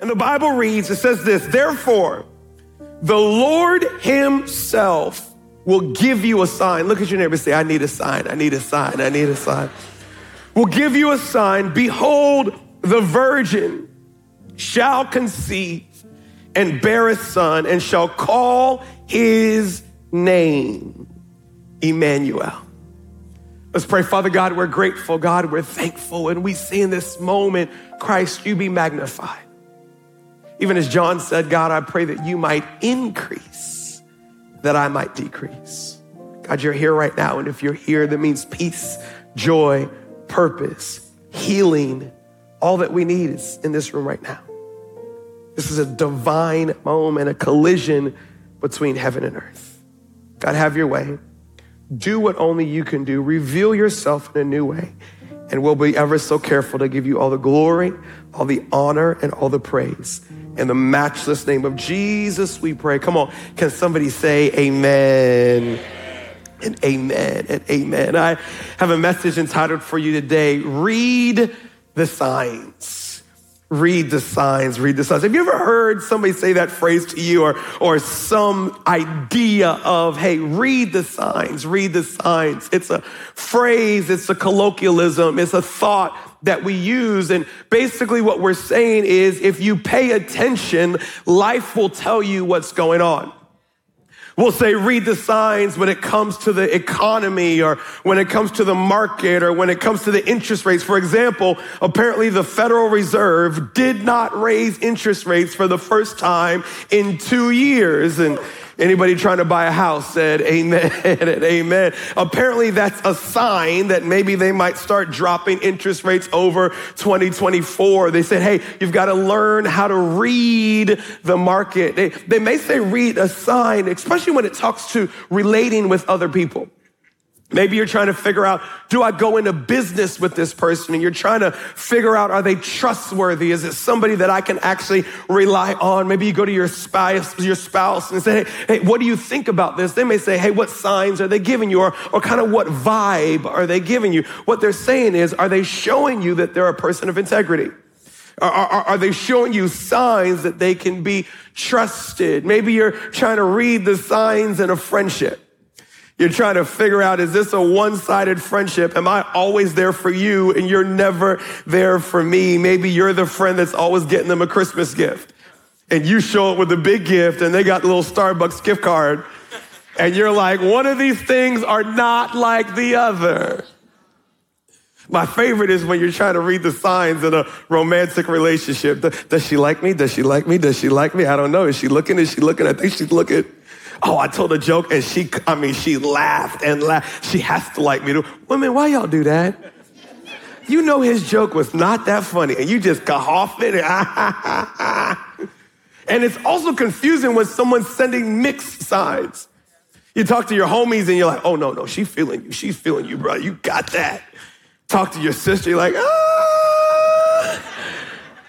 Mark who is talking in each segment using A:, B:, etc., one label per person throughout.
A: And the Bible reads, it says this, therefore, the Lord himself will give you a sign. Look at your neighbor say, I need a sign, I need a sign, I need a sign. Will give you a sign. Behold, the virgin shall conceive and bear a son and shall call his name Emmanuel. Let's pray. Father God, we're grateful. God, we're thankful. And we see in this moment, Christ, you be magnified. Even as John said, God, I pray that you might increase, that I might decrease. God, you're here right now. And if you're here, that means peace, joy, purpose, healing. All that we need is in this room right now. This is a divine moment, a collision between heaven and earth. God, have your way. Do what only you can do. Reveal yourself in a new way. And we'll be ever so careful to give you all the glory, all the honor, and all the praise. In the matchless name of Jesus, we pray. Come on, can somebody say amen? And amen and amen. I have a message entitled for you today Read the Signs read the signs, read the signs. Have you ever heard somebody say that phrase to you or, or some idea of, hey, read the signs, read the signs? It's a phrase, it's a colloquialism, it's a thought that we use. And basically, what we're saying is if you pay attention, life will tell you what's going on. We'll say read the signs when it comes to the economy or when it comes to the market or when it comes to the interest rates. For example, apparently the Federal Reserve did not raise interest rates for the first time in two years. And Anybody trying to buy a house said amen and amen. Apparently that's a sign that maybe they might start dropping interest rates over 2024. They said, hey, you've got to learn how to read the market. They, they may say read a sign, especially when it talks to relating with other people. Maybe you're trying to figure out, do I go into business with this person? And you're trying to figure out, are they trustworthy? Is it somebody that I can actually rely on? Maybe you go to your spouse, your spouse and say, hey, hey what do you think about this? They may say, hey, what signs are they giving you? Or, or kind of what vibe are they giving you? What they're saying is, are they showing you that they're a person of integrity? Are, are, are, they showing you signs that they can be trusted? Maybe you're trying to read the signs in a friendship. You're trying to figure out, is this a one-sided friendship? Am I always there for you and you're never there for me? Maybe you're the friend that's always getting them a Christmas gift and you show up with a big gift and they got a little Starbucks gift card and you're like, one of these things are not like the other. My favorite is when you're trying to read the signs in a romantic relationship. Does she like me? Does she like me? Does she like me? I don't know. Is she looking? Is she looking? I think she's looking. Oh, I told a joke and she, I mean, she laughed and laughed. She has to like me. To, Women, why y'all do that? You know his joke was not that funny and you just cough it. and it's also confusing when someone's sending mixed signs. You talk to your homies and you're like, oh, no, no, she's feeling you. She's feeling you, bro. You got that. Talk to your sister, you're like, ah,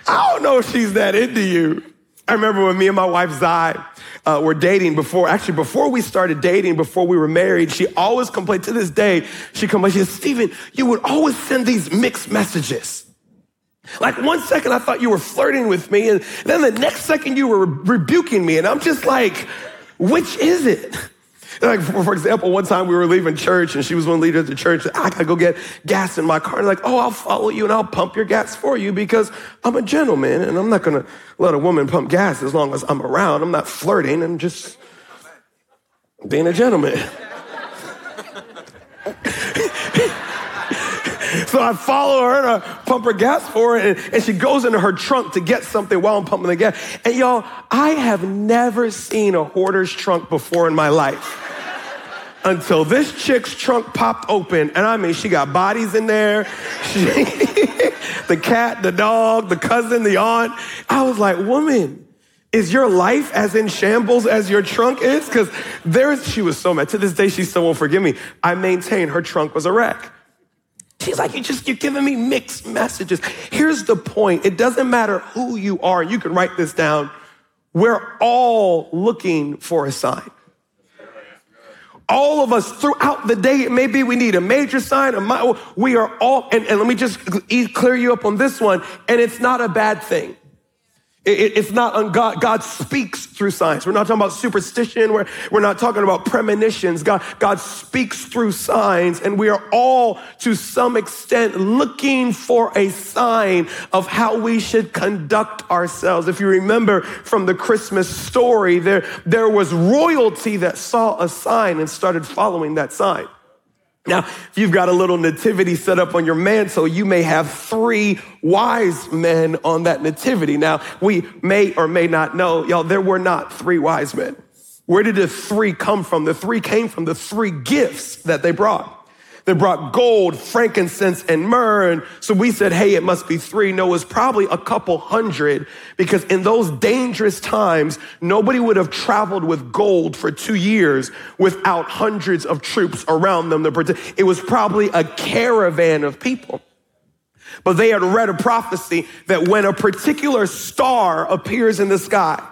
A: I don't know if she's that into you. I remember when me and my wife, Zai, uh, were dating before, actually before we started dating, before we were married, she always complained to this day, she complained, she said, Stephen, you would always send these mixed messages. Like one second I thought you were flirting with me and then the next second you were re- rebuking me and I'm just like, which is it? Like, for, example, one time we were leaving church and she was one leader of the church. I gotta go get gas in my car. And like, oh, I'll follow you and I'll pump your gas for you because I'm a gentleman and I'm not gonna let a woman pump gas as long as I'm around. I'm not flirting. I'm just being a gentleman. so I follow her and I pump her gas for her, and, and, she goes into her trunk to get something while I'm pumping the gas. And y'all, I have never seen a hoarder's trunk before in my life until this chick's trunk popped open. And I mean, she got bodies in there. She, the cat, the dog, the cousin, the aunt. I was like, woman, is your life as in shambles as your trunk is? Because there's, she was so mad. To this day, she still won't forgive me. I maintain her trunk was a wreck. She's like, you just, you're giving me mixed messages. Here's the point. It doesn't matter who you are. You can write this down. We're all looking for a sign. All of us throughout the day, maybe we need a major sign. A we are all, and, and let me just clear you up on this one. And it's not a bad thing. It's not on God. God speaks through signs. We're not talking about superstition. We're, we're not talking about premonitions. God, God speaks through signs, and we are all, to some extent, looking for a sign of how we should conduct ourselves. If you remember from the Christmas story, there, there was royalty that saw a sign and started following that sign. Now, if you've got a little nativity set up on your mantle, you may have three wise men on that nativity. Now, we may or may not know, y'all, there were not three wise men. Where did the three come from? The three came from the three gifts that they brought. They brought gold, frankincense, and myrrh. And so we said, hey, it must be three. No, it was probably a couple hundred because in those dangerous times, nobody would have traveled with gold for two years without hundreds of troops around them. It was probably a caravan of people. But they had read a prophecy that when a particular star appears in the sky,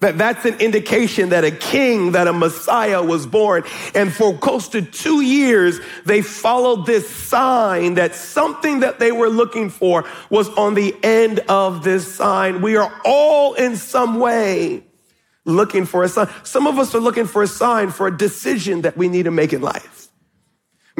A: that that's an indication that a king, that a Messiah was born. And for close to two years, they followed this sign that something that they were looking for was on the end of this sign. We are all in some way looking for a sign. Some of us are looking for a sign for a decision that we need to make in life.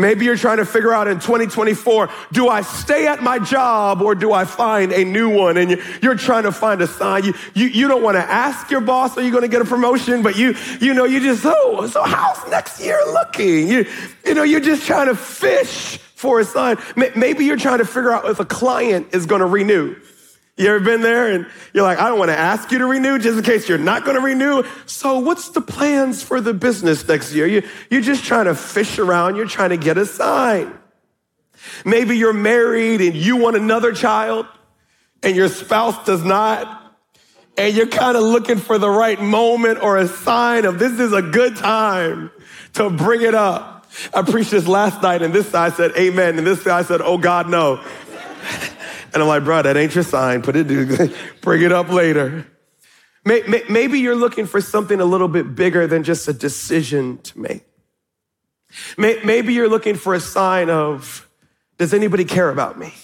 A: Maybe you're trying to figure out in 2024, do I stay at my job or do I find a new one? And you're trying to find a sign. You, you, you don't want to ask your boss, are you going to get a promotion? But you, you know, you just, oh, so how's next year looking? You, you know, you're just trying to fish for a sign. Maybe you're trying to figure out if a client is going to renew. You ever been there and you're like, I don't want to ask you to renew just in case you're not going to renew. So what's the plans for the business next year? You, you're just trying to fish around. You're trying to get a sign. Maybe you're married and you want another child and your spouse does not. And you're kind of looking for the right moment or a sign of this is a good time to bring it up. I preached this last night and this side said amen. And this guy said, oh God, no. And I'm like, bro, that ain't your sign. Put it, bring it up later. Maybe you're looking for something a little bit bigger than just a decision to make. Maybe you're looking for a sign of, does anybody care about me?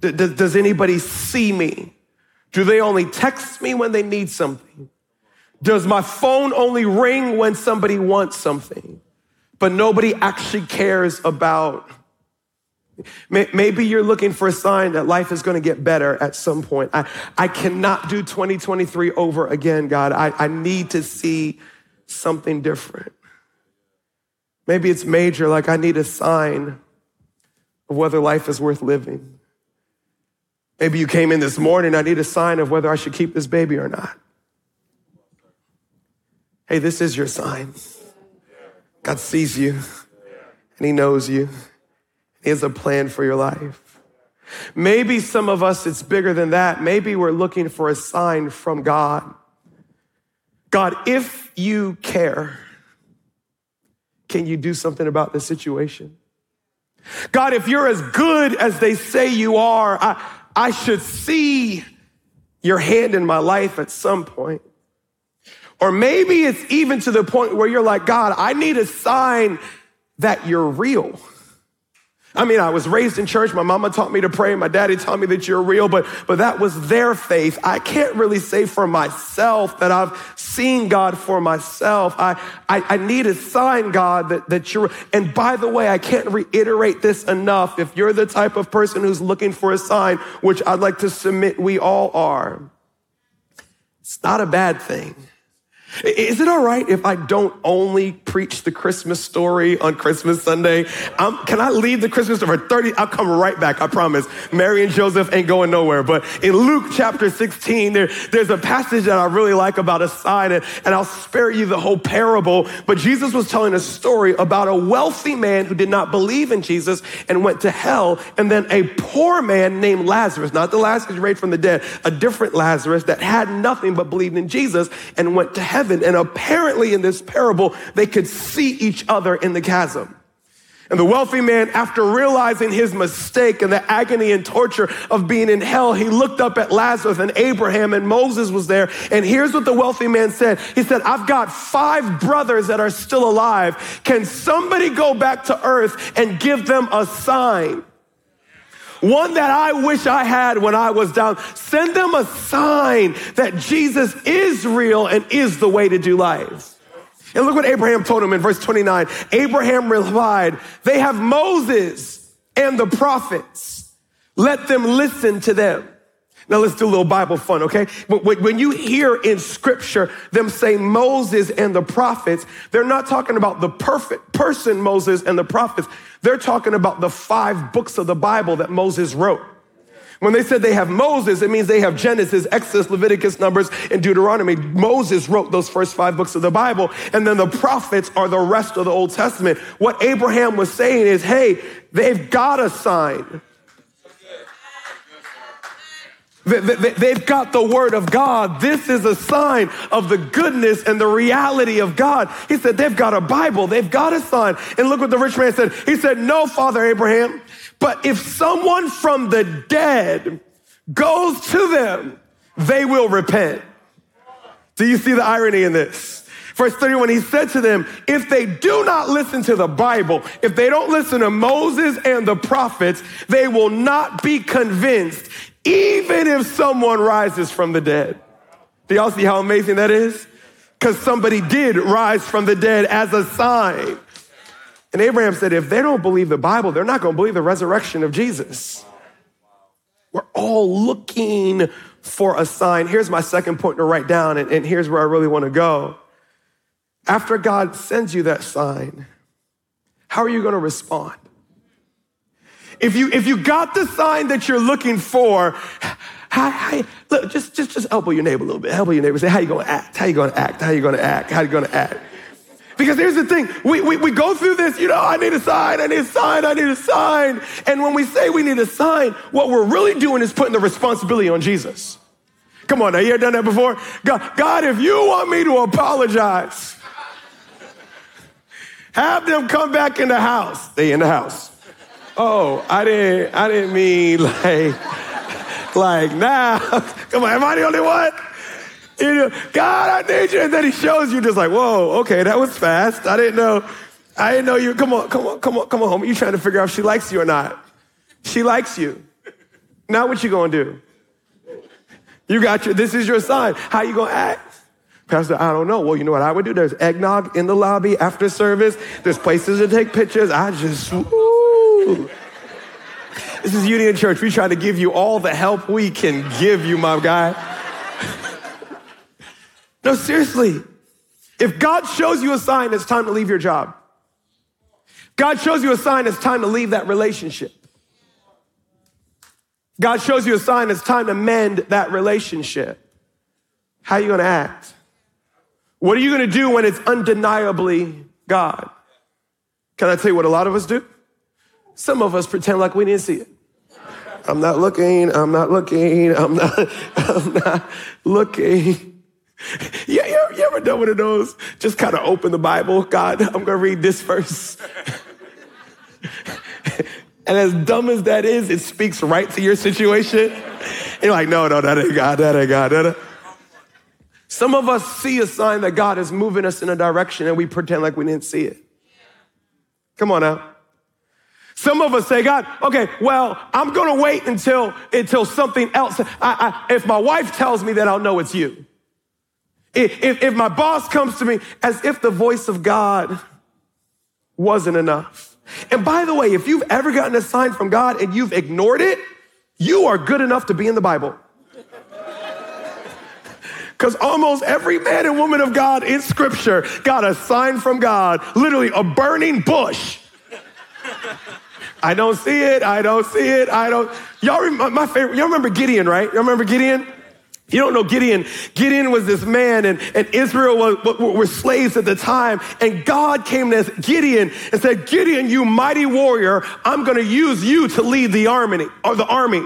A: Does anybody see me? Do they only text me when they need something? Does my phone only ring when somebody wants something? But nobody actually cares about Maybe you're looking for a sign that life is going to get better at some point. I, I cannot do 2023 over again, God. I, I need to see something different. Maybe it's major, like I need a sign of whether life is worth living. Maybe you came in this morning, I need a sign of whether I should keep this baby or not. Hey, this is your sign. God sees you and He knows you. He has a plan for your life. Maybe some of us, it's bigger than that. Maybe we're looking for a sign from God. God, if you care, can you do something about the situation? God, if you're as good as they say you are, I, I should see your hand in my life at some point. Or maybe it's even to the point where you're like, God, I need a sign that you're real. I mean, I was raised in church. My mama taught me to pray. My daddy taught me that you're real, but, but that was their faith. I can't really say for myself that I've seen God for myself. I, I, I need a sign, God, that, that you're, and by the way, I can't reiterate this enough. If you're the type of person who's looking for a sign, which I'd like to submit we all are, it's not a bad thing. Is it all right if I don't only preach the Christmas story on Christmas Sunday? Um, can I leave the Christmas story for 30? I'll come right back, I promise. Mary and Joseph ain't going nowhere. But in Luke chapter 16, there, there's a passage that I really like about a sign, and, and I'll spare you the whole parable. But Jesus was telling a story about a wealthy man who did not believe in Jesus and went to hell, and then a poor man named Lazarus, not the Lazarus raised from the dead, a different Lazarus that had nothing but believed in Jesus and went to heaven heaven. And apparently, in this parable, they could see each other in the chasm. And the wealthy man, after realizing his mistake and the agony and torture of being in hell, he looked up at Lazarus and Abraham and Moses was there. And here's what the wealthy man said. He said, I've got five brothers that are still alive. Can somebody go back to earth and give them a sign? One that I wish I had when I was down. Send them a sign that Jesus is real and is the way to do life. And look what Abraham told him in verse 29. Abraham replied, They have Moses and the prophets. Let them listen to them. Now let's do a little Bible fun, okay? When you hear in scripture them say Moses and the prophets, they're not talking about the perfect person, Moses and the prophets. They're talking about the five books of the Bible that Moses wrote. When they said they have Moses, it means they have Genesis, Exodus, Leviticus, Numbers, and Deuteronomy. Moses wrote those first five books of the Bible, and then the prophets are the rest of the Old Testament. What Abraham was saying is, hey, they've got a sign. They've got the word of God. This is a sign of the goodness and the reality of God. He said, they've got a Bible. They've got a sign. And look what the rich man said. He said, no, Father Abraham, but if someone from the dead goes to them, they will repent. Do you see the irony in this? Verse 31, he said to them, if they do not listen to the Bible, if they don't listen to Moses and the prophets, they will not be convinced even if someone rises from the dead. Do y'all see how amazing that is? Because somebody did rise from the dead as a sign. And Abraham said, if they don't believe the Bible, they're not going to believe the resurrection of Jesus. We're all looking for a sign. Here's my second point to write down, and, and here's where I really want to go. After God sends you that sign, how are you going to respond? If you, if you got the sign that you're looking for, hi, hi, look, just, just, just elbow your neighbor a little bit. Elbow your neighbor. Say, how you going to act? How you going to act? How you going to act? How you going to act? Because here's the thing. We, we, we go through this, you know, I need a sign, I need a sign, I need a sign. And when we say we need a sign, what we're really doing is putting the responsibility on Jesus. Come on, now, you ever done that before? God, God, if you want me to apologize, have them come back in the house. They in the house. Oh, I didn't, I didn't mean like, like now. Come on, am I the only one? You know, God, I need you. And then he shows you just like, whoa, okay, that was fast. I didn't know. I didn't know you. Come on, come on, come on, come on home. You trying to figure out if she likes you or not. She likes you. Now what you gonna do? You got your, this is your sign. How you gonna act? Pastor, I don't know. Well, you know what I would do? There's eggnog in the lobby after service. There's places to take pictures. I just, this is Union Church. We try to give you all the help we can give you, my guy. no, seriously. If God shows you a sign, it's time to leave your job. God shows you a sign, it's time to leave that relationship. God shows you a sign, it's time to mend that relationship. How are you going to act? What are you going to do when it's undeniably God? Can I tell you what a lot of us do? Some of us pretend like we didn't see it. I'm not looking, I'm not looking, I'm not, I'm not looking. Yeah, you, you ever done one of those? Just kind of open the Bible. God, I'm to read this verse. and as dumb as that is, it speaks right to your situation. And you're like, no, no, that ain't God, that ain't God. That ain't. Some of us see a sign that God is moving us in a direction and we pretend like we didn't see it. Come on now. Some of us say, God, okay, well, I'm going to wait until, until something else. I, I, if my wife tells me that, I'll know it's you. If, if my boss comes to me as if the voice of God wasn't enough. And by the way, if you've ever gotten a sign from God and you've ignored it, you are good enough to be in the Bible. Because almost every man and woman of God in scripture got a sign from God, literally a burning bush I don't see it. I don't see it. I don't. Y'all remember my favorite. Y'all remember Gideon, right? Y'all remember Gideon? You don't know Gideon. Gideon was this man, and, and Israel was, were slaves at the time. And God came to Gideon and said, Gideon, you mighty warrior, I'm going to use you to lead the army or the army.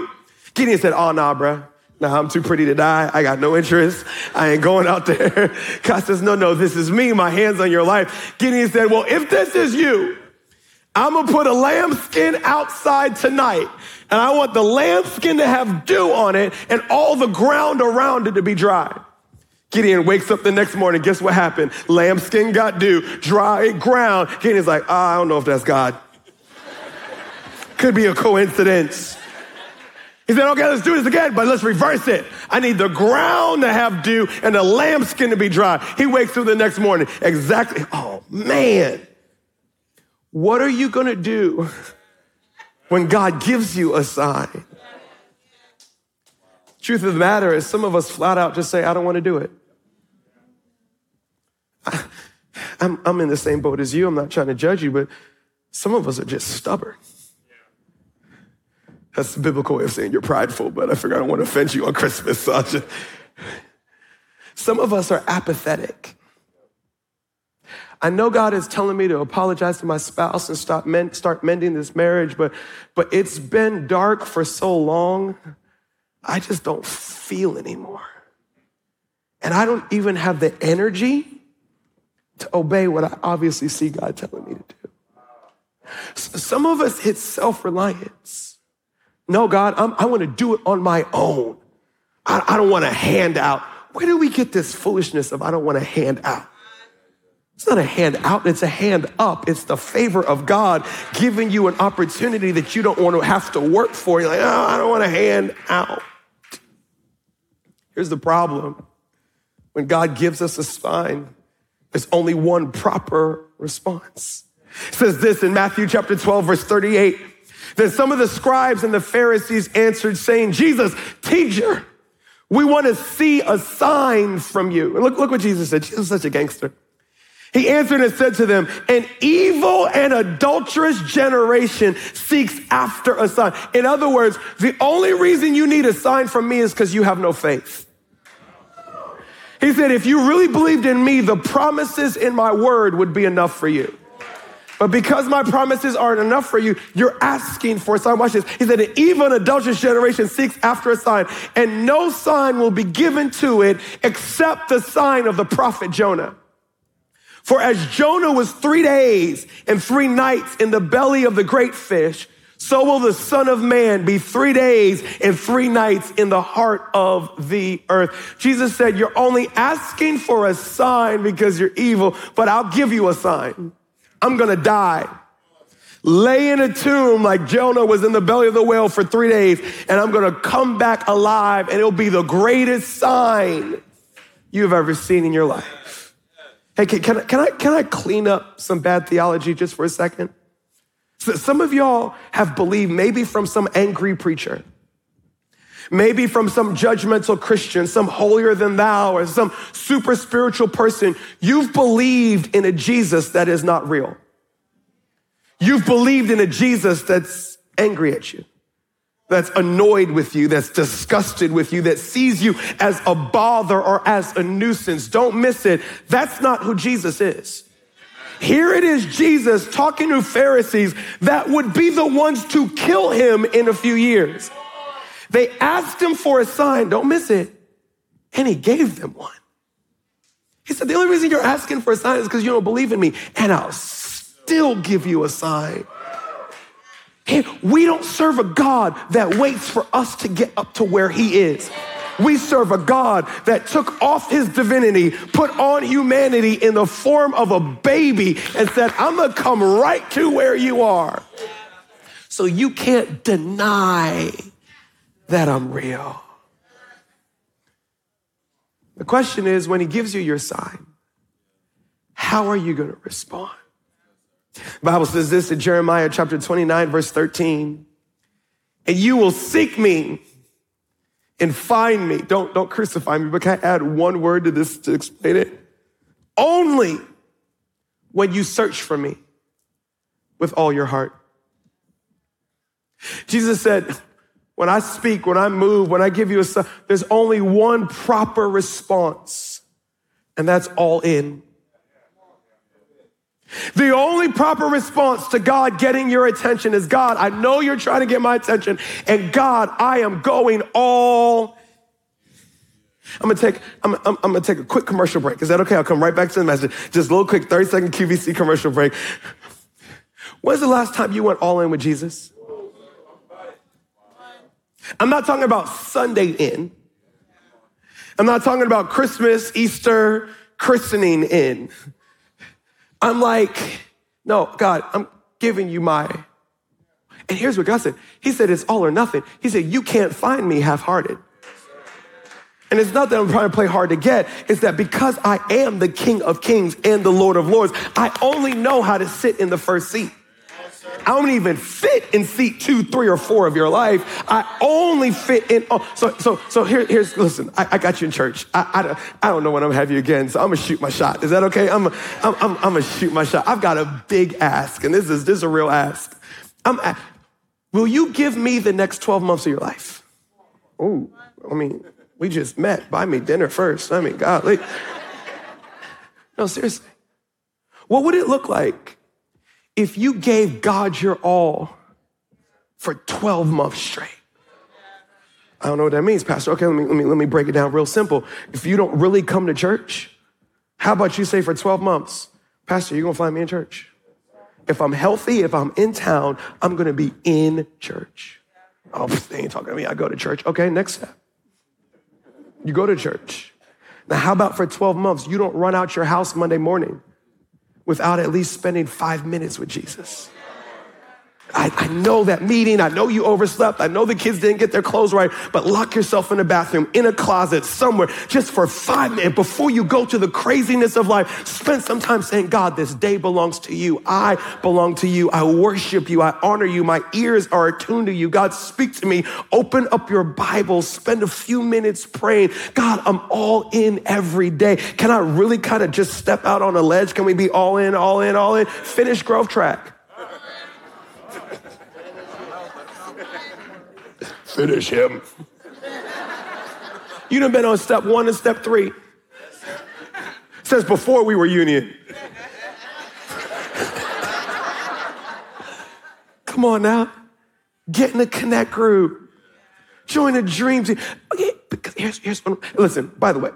A: Gideon said, Oh, nah, bruh. Nah, I'm too pretty to die. I got no interest. I ain't going out there. God says, No, no, this is me. My hands on your life. Gideon said, Well, if this is you, I'm gonna put a lambskin outside tonight. And I want the lambskin to have dew on it and all the ground around it to be dry. Gideon wakes up the next morning. Guess what happened? Lambskin got dew, dry ground. Gideon's like, oh, I don't know if that's God. Could be a coincidence. He said, okay, let's do this again, but let's reverse it. I need the ground to have dew and the lambskin to be dry. He wakes up the next morning. Exactly. Oh, man. What are you going to do when God gives you a sign? Truth of the matter is, some of us flat out just say, I don't want to do it. I, I'm, I'm in the same boat as you. I'm not trying to judge you, but some of us are just stubborn. That's the biblical way of saying you're prideful, but I figure I don't want to offend you on Christmas. So just... Some of us are apathetic. I know God is telling me to apologize to my spouse and stop men- start mending this marriage, but, but it's been dark for so long, I just don't feel anymore. And I don't even have the energy to obey what I obviously see God telling me to do. Some of us hit self reliance. No, God, I'm, i want to do it on my own. I, I don't want to hand out. Where do we get this foolishness of I don't want to hand out? It's not a hand out, it's a hand up. It's the favor of God giving you an opportunity that you don't want to have to work for. You're like, oh, I don't want a hand out. Here's the problem when God gives us a sign, there's only one proper response. It says this in Matthew chapter 12, verse 38. Then some of the scribes and the Pharisees answered, saying, Jesus, teacher, we want to see a sign from you. And look, look what Jesus said. Jesus is such a gangster. He answered and said to them, An evil and adulterous generation seeks after a sign. In other words, the only reason you need a sign from me is because you have no faith. He said, If you really believed in me, the promises in my word would be enough for you. But because my promises aren't enough for you, you're asking for a sign. Watch this. He said, an evil and adulterous generation seeks after a sign, and no sign will be given to it except the sign of the prophet Jonah. For as Jonah was three days and three nights in the belly of the great fish, so will the Son of Man be three days and three nights in the heart of the earth. Jesus said, You're only asking for a sign because you're evil, but I'll give you a sign. I'm gonna die. Lay in a tomb like Jonah was in the belly of the whale for three days, and I'm gonna come back alive, and it'll be the greatest sign you've ever seen in your life. Hey, can, can, I, can, I, clean up some bad theology just for a second? So some of y'all have believed, maybe from some angry preacher, maybe from some judgmental Christian, some holier than thou, or some super spiritual person, you've believed in a Jesus that is not real. You've believed in a Jesus that's angry at you, that's annoyed with you, that's disgusted with you, that sees you as a bother or as a nuisance. Don't miss it. That's not who Jesus is. Here it is Jesus talking to Pharisees that would be the ones to kill him in a few years. They asked him for a sign, don't miss it, and he gave them one. He said, The only reason you're asking for a sign is because you don't believe in me, and I'll still give you a sign. We don't serve a God that waits for us to get up to where he is. We serve a God that took off his divinity, put on humanity in the form of a baby, and said, I'm gonna come right to where you are. So you can't deny that I'm real. The question is when he gives you your sign, how are you going to respond? Bible says this in Jeremiah chapter 29, verse 13. And you will seek me and find me. Don't, don't crucify me, but can I add one word to this to explain it? Only when you search for me with all your heart. Jesus said, when I speak, when I move, when I give you a there's only one proper response, and that's all in. The only proper response to God getting your attention is God, I know you're trying to get my attention, and God, I am going all. I'm gonna take, I'm, I'm, I'm gonna take a quick commercial break. Is that okay? I'll come right back to the message. Just a little quick 30 second QVC commercial break. When's the last time you went all in with Jesus? I'm not talking about Sunday in. I'm not talking about Christmas, Easter, christening in. I'm like, no, God, I'm giving you my. And here's what God said. He said, it's all or nothing. He said, you can't find me half-hearted. And it's not that I'm trying to play hard to get. It's that because I am the King of Kings and the Lord of Lords, I only know how to sit in the first seat. I don't even fit in seat two, three, or four of your life. I only fit in. Oh, so, so, so here, here's. Listen, I, I got you in church. I, I, don't, I don't know when I'm gonna have you again, so I'm gonna shoot my shot. Is that okay? I'm, I'm, I'm, I'm gonna shoot my shot. I've got a big ask, and this is this is a real ask. I'm. Will you give me the next 12 months of your life? Oh, I mean, we just met. Buy me dinner first. I mean, golly. No, seriously. What would it look like if you gave God your all for 12 months straight? I don't know what that means, Pastor. Okay, let me, let me, let me break it down real simple. If you don't really come to church, how about you say for 12 months, Pastor, you're gonna find me in church? If I'm healthy, if I'm in town, I'm gonna be in church. Oh, they ain't talking to me. I go to church. Okay, next step. You go to church. Now, how about for 12 months, you don't run out your house Monday morning without at least spending five minutes with Jesus? I, I, know that meeting. I know you overslept. I know the kids didn't get their clothes right, but lock yourself in a bathroom, in a closet, somewhere, just for five minutes before you go to the craziness of life. Spend some time saying, God, this day belongs to you. I belong to you. I worship you. I honor you. My ears are attuned to you. God, speak to me. Open up your Bible. Spend a few minutes praying. God, I'm all in every day. Can I really kind of just step out on a ledge? Can we be all in, all in, all in? Finish Growth Track. Finish him. You done been on step one and step three. Says before we were union. Come on now. Get in the connect group. Join a dream team. Okay, because here's, here's one. Listen, by the way,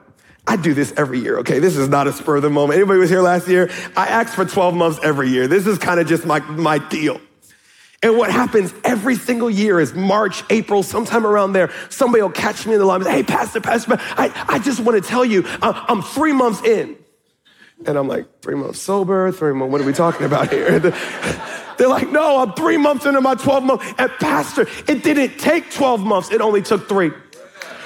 A: I do this every year, okay? This is not a spur of the moment. Anybody was here last year? I asked for 12 months every year. This is kind of just my, my deal. And what happens every single year is March, April, sometime around there, somebody will catch me in the line and say, Hey, Pastor, Pastor, I, I just want to tell you, I'm three months in. And I'm like, three months sober, three months, what are we talking about here? They're like, no, I'm three months into my 12 months. And Pastor, it didn't take 12 months, it only took three.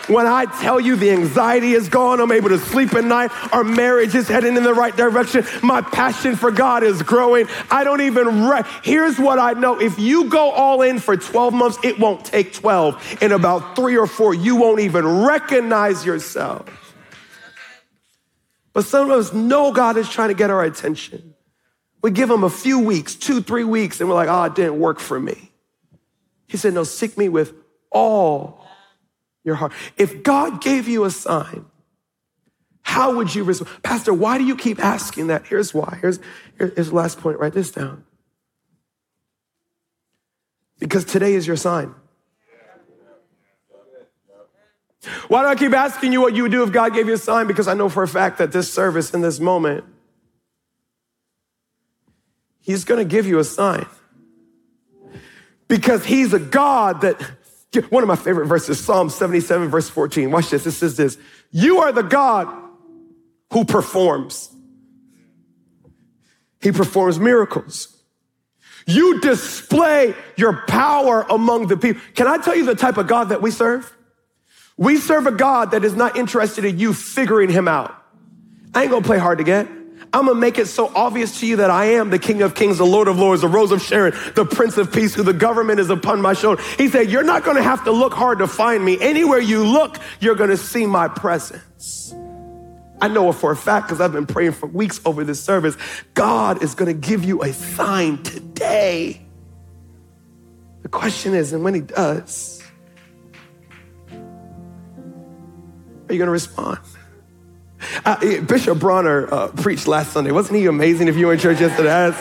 A: When I tell you the anxiety is gone, I'm able to sleep at night, our marriage is heading in the right direction, my passion for God is growing. I don't even, re- here's what I know if you go all in for 12 months, it won't take 12. In about three or four, you won't even recognize yourself. But some of us know God is trying to get our attention. We give him a few weeks, two, three weeks, and we're like, oh, it didn't work for me. He said, no, seek me with all your heart. If God gave you a sign, how would you respond? Pastor, why do you keep asking that? Here's why. Here's, here's the last point. Write this down. Because today is your sign. Why do I keep asking you what you would do if God gave you a sign? Because I know for a fact that this service in this moment, He's going to give you a sign. Because He's a God that one of my favorite verses, Psalm 77, verse 14. Watch this. It says this You are the God who performs. He performs miracles. You display your power among the people. Can I tell you the type of God that we serve? We serve a God that is not interested in you figuring him out. I ain't gonna play hard to get. I'm gonna make it so obvious to you that I am the King of Kings, the Lord of Lords, the Rose of Sharon, the Prince of Peace, who the government is upon my shoulder. He said, You're not gonna have to look hard to find me. Anywhere you look, you're gonna see my presence. I know it for a fact because I've been praying for weeks over this service. God is gonna give you a sign today. The question is, and when He does, are you gonna respond? Uh, Bishop Bronner uh, preached last Sunday. Wasn't he amazing if you were in church yesterday?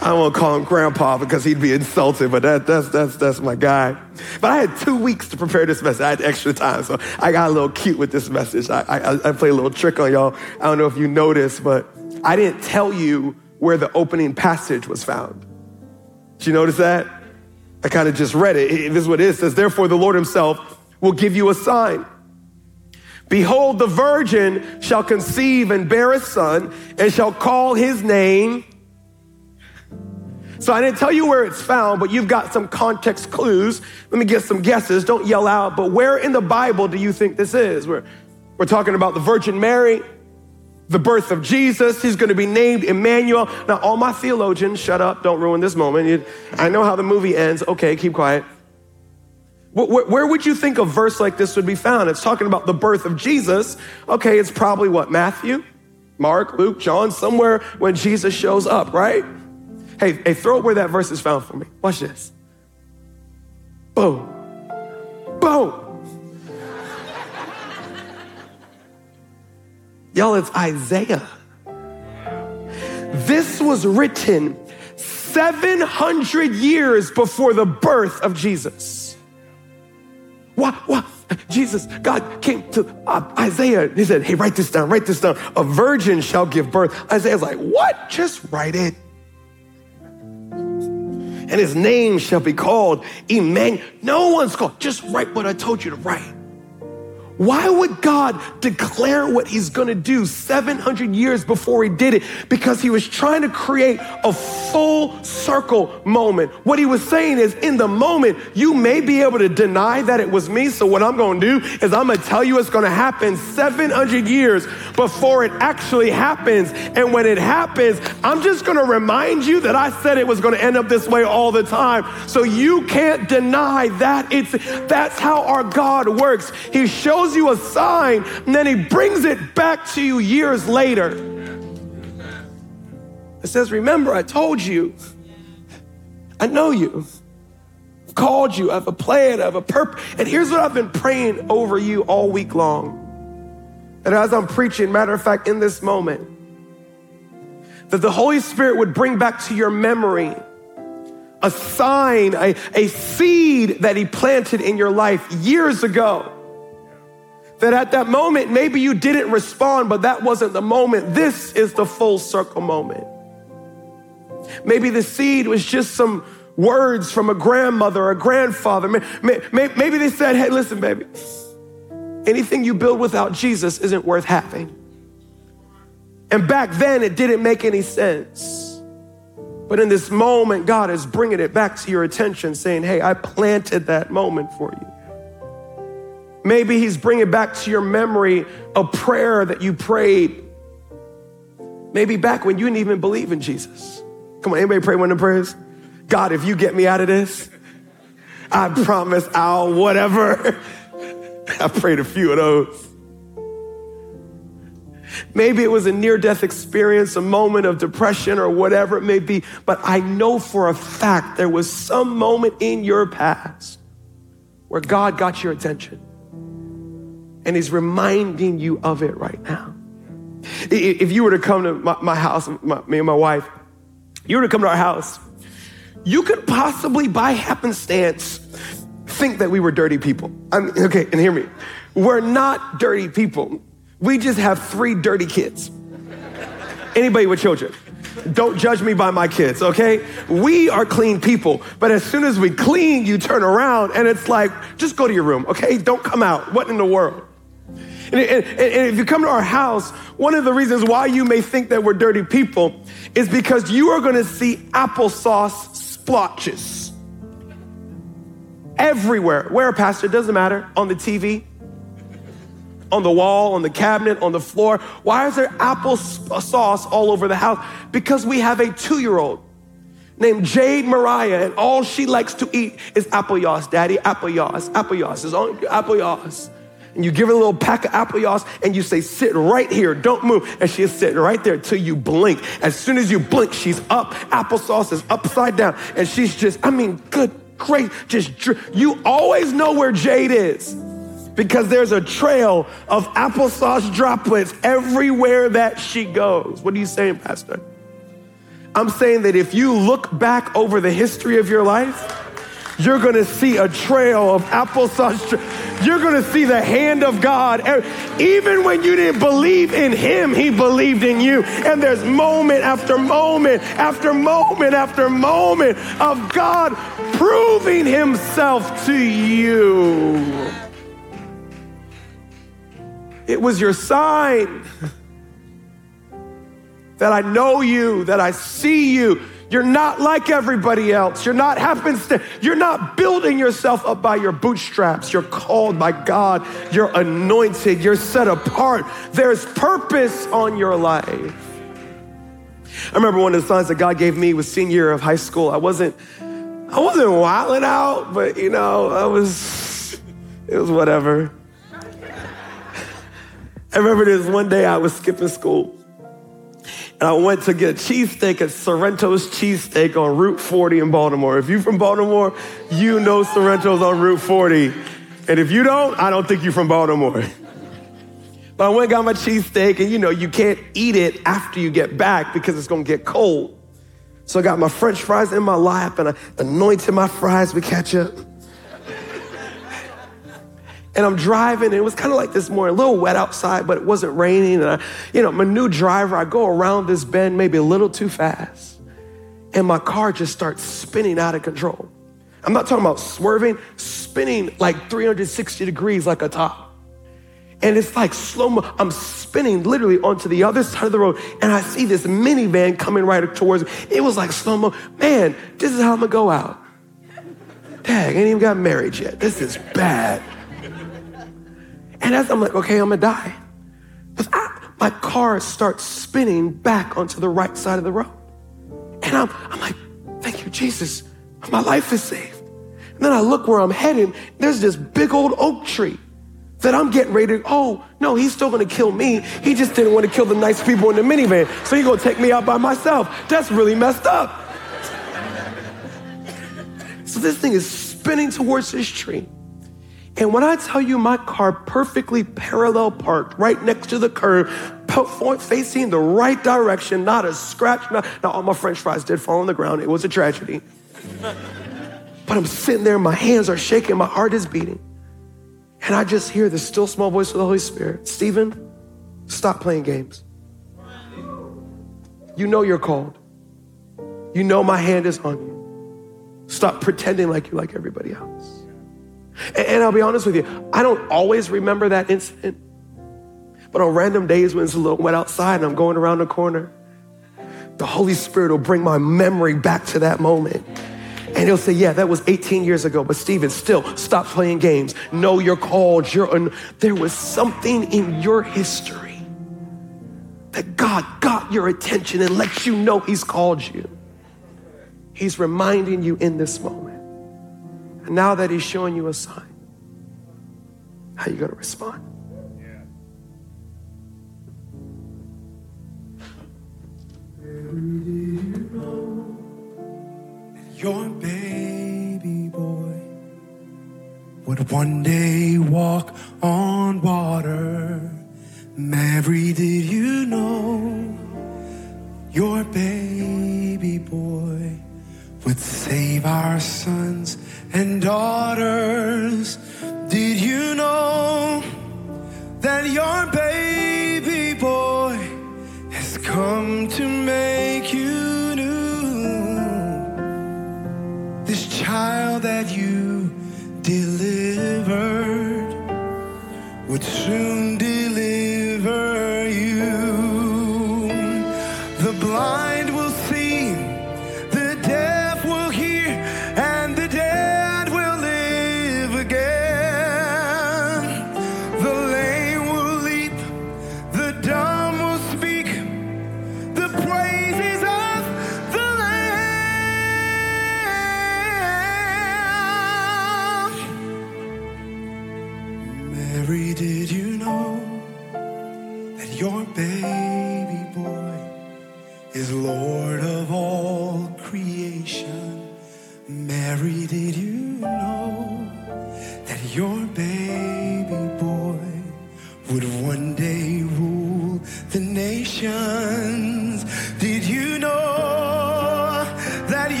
A: I won't call him grandpa because he'd be insulted, but that, that's, that's, that's my guy. But I had two weeks to prepare this message. I had extra time, so I got a little cute with this message. I, I, I played a little trick on y'all. I don't know if you noticed, but I didn't tell you where the opening passage was found. Did you notice that? I kind of just read it. This is what it is. It says, Therefore, the Lord himself will give you a sign. Behold, the virgin shall conceive and bear a son, and shall call his name So I didn't tell you where it's found, but you've got some context clues. Let me get some guesses. Don't yell out. But where in the Bible do you think this is? We're, we're talking about the Virgin Mary, the birth of Jesus. He's going to be named Emmanuel. Now, all my theologians, shut up. Don't ruin this moment. You, I know how the movie ends. Okay, keep quiet. Where, would you think a verse like this would be found? It's talking about the birth of Jesus. Okay, it's probably what? Matthew, Mark, Luke, John, somewhere when Jesus shows up, right? Hey, hey, throw it where that verse is found for me. Watch this. Boom. Boom. Y'all, it's Isaiah. This was written 700 years before the birth of Jesus. Jesus, God came to uh, Isaiah. He said, Hey, write this down, write this down. A virgin shall give birth. Isaiah's like, What? Just write it and his name shall be called Emmanuel. No one's called. Just write what I told you to write. Why would God declare what he's going to do 700 years before he did it? Because he was trying to create a full circle moment. What he was saying is, in the moment, you may be able to deny that it was me. So, what I'm going to do is, I'm going to tell you it's going to happen 700 years before it actually happens. And when it happens, I'm just going to remind you that I said it was going to end up this way all the time. So, you can't deny that. It's that's how our God works. He shows shows you a sign, and then he brings it back to you years later. It says, Remember, I told you, I know you. I've called you, I have a plan, I have a purpose. And here's what I've been praying over you all week long. That as I'm preaching, matter of fact, in this moment, that the Holy Spirit would bring back to your memory a sign, a, a seed that He planted in your life years ago that at that moment, maybe you didn't respond, but that wasn't the moment. This is the full circle moment. Maybe the seed was just some words from a grandmother or a grandfather. Maybe they said, hey, listen, baby, anything you build without Jesus isn't worth having. And back then, it didn't make any sense. But in this moment, God is bringing it back to your attention, saying, hey, I planted that moment for you. Maybe He's bringing back to your memory a prayer that you prayed. Maybe back when you didn't even believe in Jesus. Come on, anybody pray one of the prayers? God, if you get me out of this, I promise I'll whatever. I prayed a few of those. Maybe it was a near death experience, a moment of depression, or whatever it may be. But I know for a fact there was some moment in your past where God got your attention and he's reminding you of it right now. If you were to come to my, my house, my, me and my wife, you were to come to our house, you could possibly, by happenstance, think that we were dirty people. I okay, and hear me. We're not dirty people. We just have three dirty kids. Anybody with children? Don't judge me by my kids, okay? We are clean people, but as soon as we clean, you turn around and it's like, just go to your room, okay? Don't come out. What in the world? And, and, and, if you come to our house, one of the reasons why you may think that we're dirty people is because you are going to see applesauce splotches everywhere. Where, Pastor? Doesn't matter. On the TV, on the wall, on the cabinet, on the floor. Why is there applesauce all over the house? Because we have a two year old named Jade Mariah, and all she likes to eat is apple yos, daddy. Apple yos, apple yos, is on apple yos and you give her a little pack of apple yos and you say, sit right here, don't move. And she is sitting right there till you blink. As soon as you blink, she's up. Applesauce is upside down. And she's just, I mean, good, great, just, you always know where Jade is because there's a trail of applesauce droplets everywhere that she goes. What are you saying, Pastor? I'm saying that if you look back over the history of your life, you're gonna see a trail of applesauce. You're gonna see the hand of God. Even when you didn't believe in Him, He believed in you. And there's moment after moment after moment after moment of God proving Himself to you. It was your sign that I know you, that I see you You're not like everybody else. You're not happenstance. You're not building yourself up by your bootstraps. You're called by God. You're anointed. You're set apart. There's purpose on your life. I remember one of the signs that God gave me was senior year of high school. I wasn't, I wasn't wilding out, but you know, I was, it was whatever. I remember this one day I was skipping school. And I went to get a cheesesteak at Sorrento's Cheesesteak on Route 40 in Baltimore. If you're from Baltimore, you know Sorrento's on Route 40. And if you don't, I don't think you're from Baltimore. But I went and got my cheesesteak, and you know, you can't eat it after you get back because it's gonna get cold. So I got my french fries in my lap and I anointed my fries with ketchup. And I'm driving, and it was kind of like this morning, a little wet outside, but it wasn't raining. And I, you know, I'm a new driver. I go around this bend maybe a little too fast, and my car just starts spinning out of control. I'm not talking about swerving, spinning like 360 degrees like a top. And it's like slow mo. I'm spinning literally onto the other side of the road, and I see this minivan coming right towards me. It was like slow mo. Man, this is how I'm gonna go out. Dang, ain't even got married yet. This is bad. And as I'm like, okay, I'm gonna die. I, my car starts spinning back onto the right side of the road. And I'm, I'm like, thank you, Jesus. My life is saved. And then I look where I'm heading. There's this big old oak tree that I'm getting ready to, oh, no, he's still gonna kill me. He just didn't want to kill the nice people in the minivan. So he's gonna take me out by myself. That's really messed up. so this thing is spinning towards this tree. And when I tell you my car perfectly parallel parked right next to the curb, facing the right direction, not a scratch. Not, now, all my french fries did fall on the ground. It was a tragedy. but I'm sitting there, my hands are shaking, my heart is beating. And I just hear the still small voice of the Holy Spirit Stephen, stop playing games. You know you're called. You know my hand is on you. Stop pretending like you like everybody else. And, I'll be honest with you, I don't always remember that incident. But on random days when it's a little wet outside and I'm going around the corner, the Holy Spirit will bring my memory back to that moment. And he'll say, Yeah, that was 18 years ago, but Stephen, still stop playing games. Know you're called. You're un- there was something in your history that God got your attention and lets you know He's called you. He's reminding you in this moment. And now that He's showing you a sign, how you going to respond?
B: your baby boy would one day walk on water. Mary, did you know your baby boy would save our sons and daughters? Did you know that your baby boy has come to make you? New? This child that you delivered would soon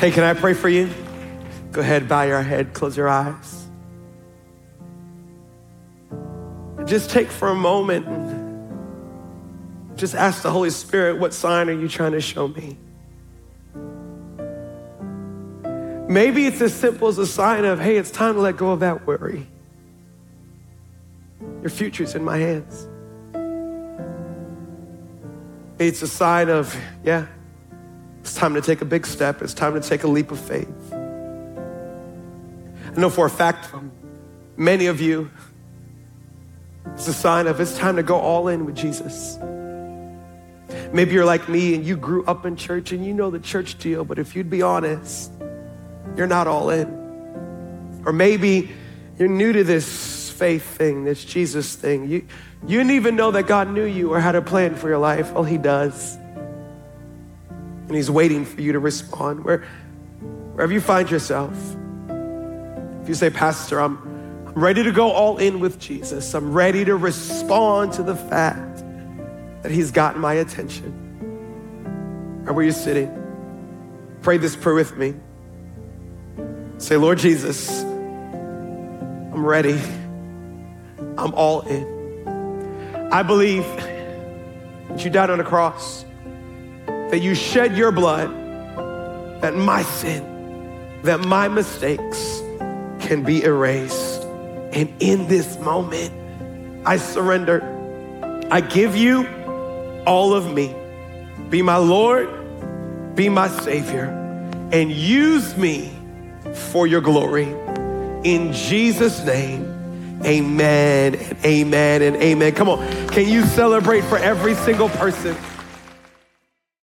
A: Hey, can I pray for you? Go ahead, bow your head, close your eyes. Just take for a moment and just ask the Holy Spirit, what sign are you trying to show me? Maybe it's as simple as a sign of, hey, it's time to let go of that worry. Your future's in my hands. It's a sign of, yeah, it's time to take a big step. It's time to take a leap of faith. I know for a fact from many of you, it's a sign of it's time to go all in with Jesus. Maybe you're like me and you grew up in church and you know the church deal, but if you'd be honest, you're not all in. Or maybe you're new to this faith thing, this Jesus thing. You, you didn't even know that God knew you or had a plan for your life. Well, He does. And He's waiting for you to respond. Where, wherever you find yourself, if you say, Pastor, I'm, I'm ready to go all in with Jesus, I'm ready to respond to the fact that He's gotten my attention. Or where you're sitting, pray this prayer with me. Say, Lord Jesus, I'm ready. I'm all in. I believe that you died on a cross, that you shed your blood, that my sin, that my mistakes can be erased. And in this moment, I surrender. I give you all of me. Be my Lord, be my Savior, and use me for your glory. In Jesus' name, amen and amen and amen. Come on, can you celebrate for every single person?